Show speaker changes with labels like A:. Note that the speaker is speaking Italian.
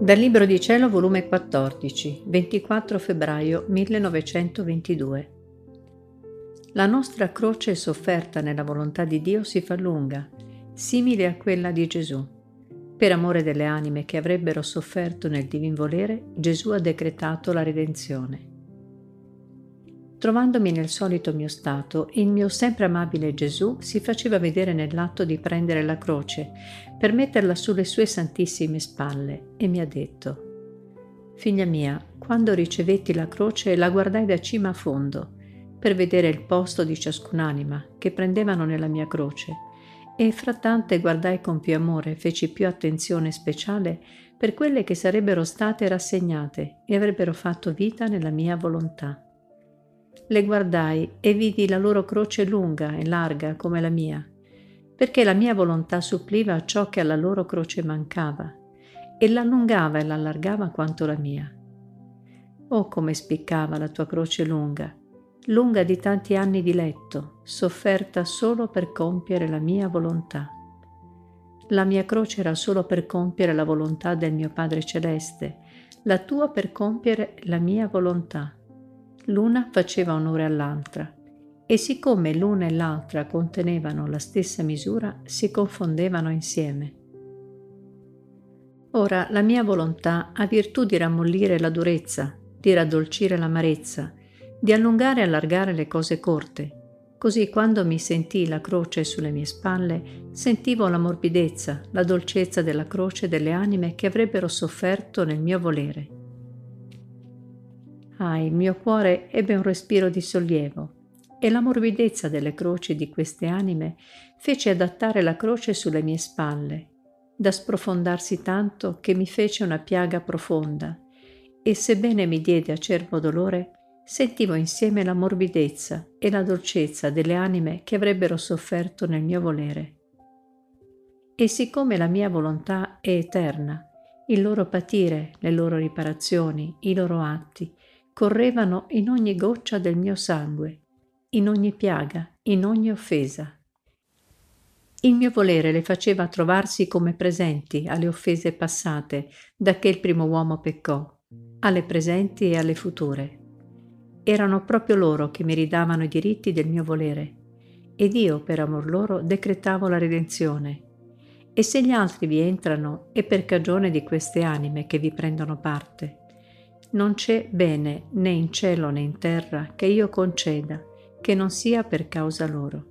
A: Dal Libro di Cielo, volume 14, 24 febbraio 1922. La nostra croce sofferta nella volontà di Dio si fa lunga, simile a quella di Gesù. Per amore delle anime che avrebbero sofferto nel divin volere, Gesù ha decretato la redenzione. Trovandomi nel solito mio stato, il mio sempre amabile Gesù si faceva vedere nell'atto di prendere la croce per metterla sulle sue santissime spalle e mi ha detto, Figlia mia, quando ricevetti la croce la guardai da cima a fondo per vedere il posto di ciascun'anima che prendevano nella mia croce e fra tante guardai con più amore, feci più attenzione speciale per quelle che sarebbero state rassegnate e avrebbero fatto vita nella mia volontà. Le guardai e vidi la loro croce lunga e larga come la mia, perché la mia volontà suppliva a ciò che alla loro croce mancava, e l'allungava e l'allargava quanto la mia. Oh come spiccava la tua croce lunga, lunga di tanti anni di letto, sofferta solo per compiere la mia volontà. La mia croce era solo per compiere la volontà del mio Padre Celeste, la tua per compiere la mia volontà l'una faceva onore all'altra. E siccome l'una e l'altra contenevano la stessa misura, si confondevano insieme. Ora la mia volontà ha virtù di rammollire la durezza, di raddolcire l'amarezza, di allungare e allargare le cose corte, così quando mi sentii la croce sulle mie spalle, sentivo la morbidezza, la dolcezza della croce delle anime che avrebbero sofferto nel mio volere Ah, il mio cuore ebbe un respiro di sollievo e la morbidezza delle croci di queste anime fece adattare la croce sulle mie spalle, da sprofondarsi tanto che mi fece una piaga profonda e sebbene mi diede acerbo dolore, sentivo insieme la morbidezza e la dolcezza delle anime che avrebbero sofferto nel mio volere. E siccome la mia volontà è eterna, il loro patire, le loro riparazioni, i loro atti, correvano in ogni goccia del mio sangue, in ogni piaga, in ogni offesa. Il mio volere le faceva trovarsi come presenti alle offese passate da che il primo uomo peccò, alle presenti e alle future. Erano proprio loro che mi ridavano i diritti del mio volere, ed io per amor loro decretavo la redenzione. E se gli altri vi entrano è per cagione di queste anime che vi prendono parte non c'è bene né in cielo né in terra che io conceda che non sia per causa loro.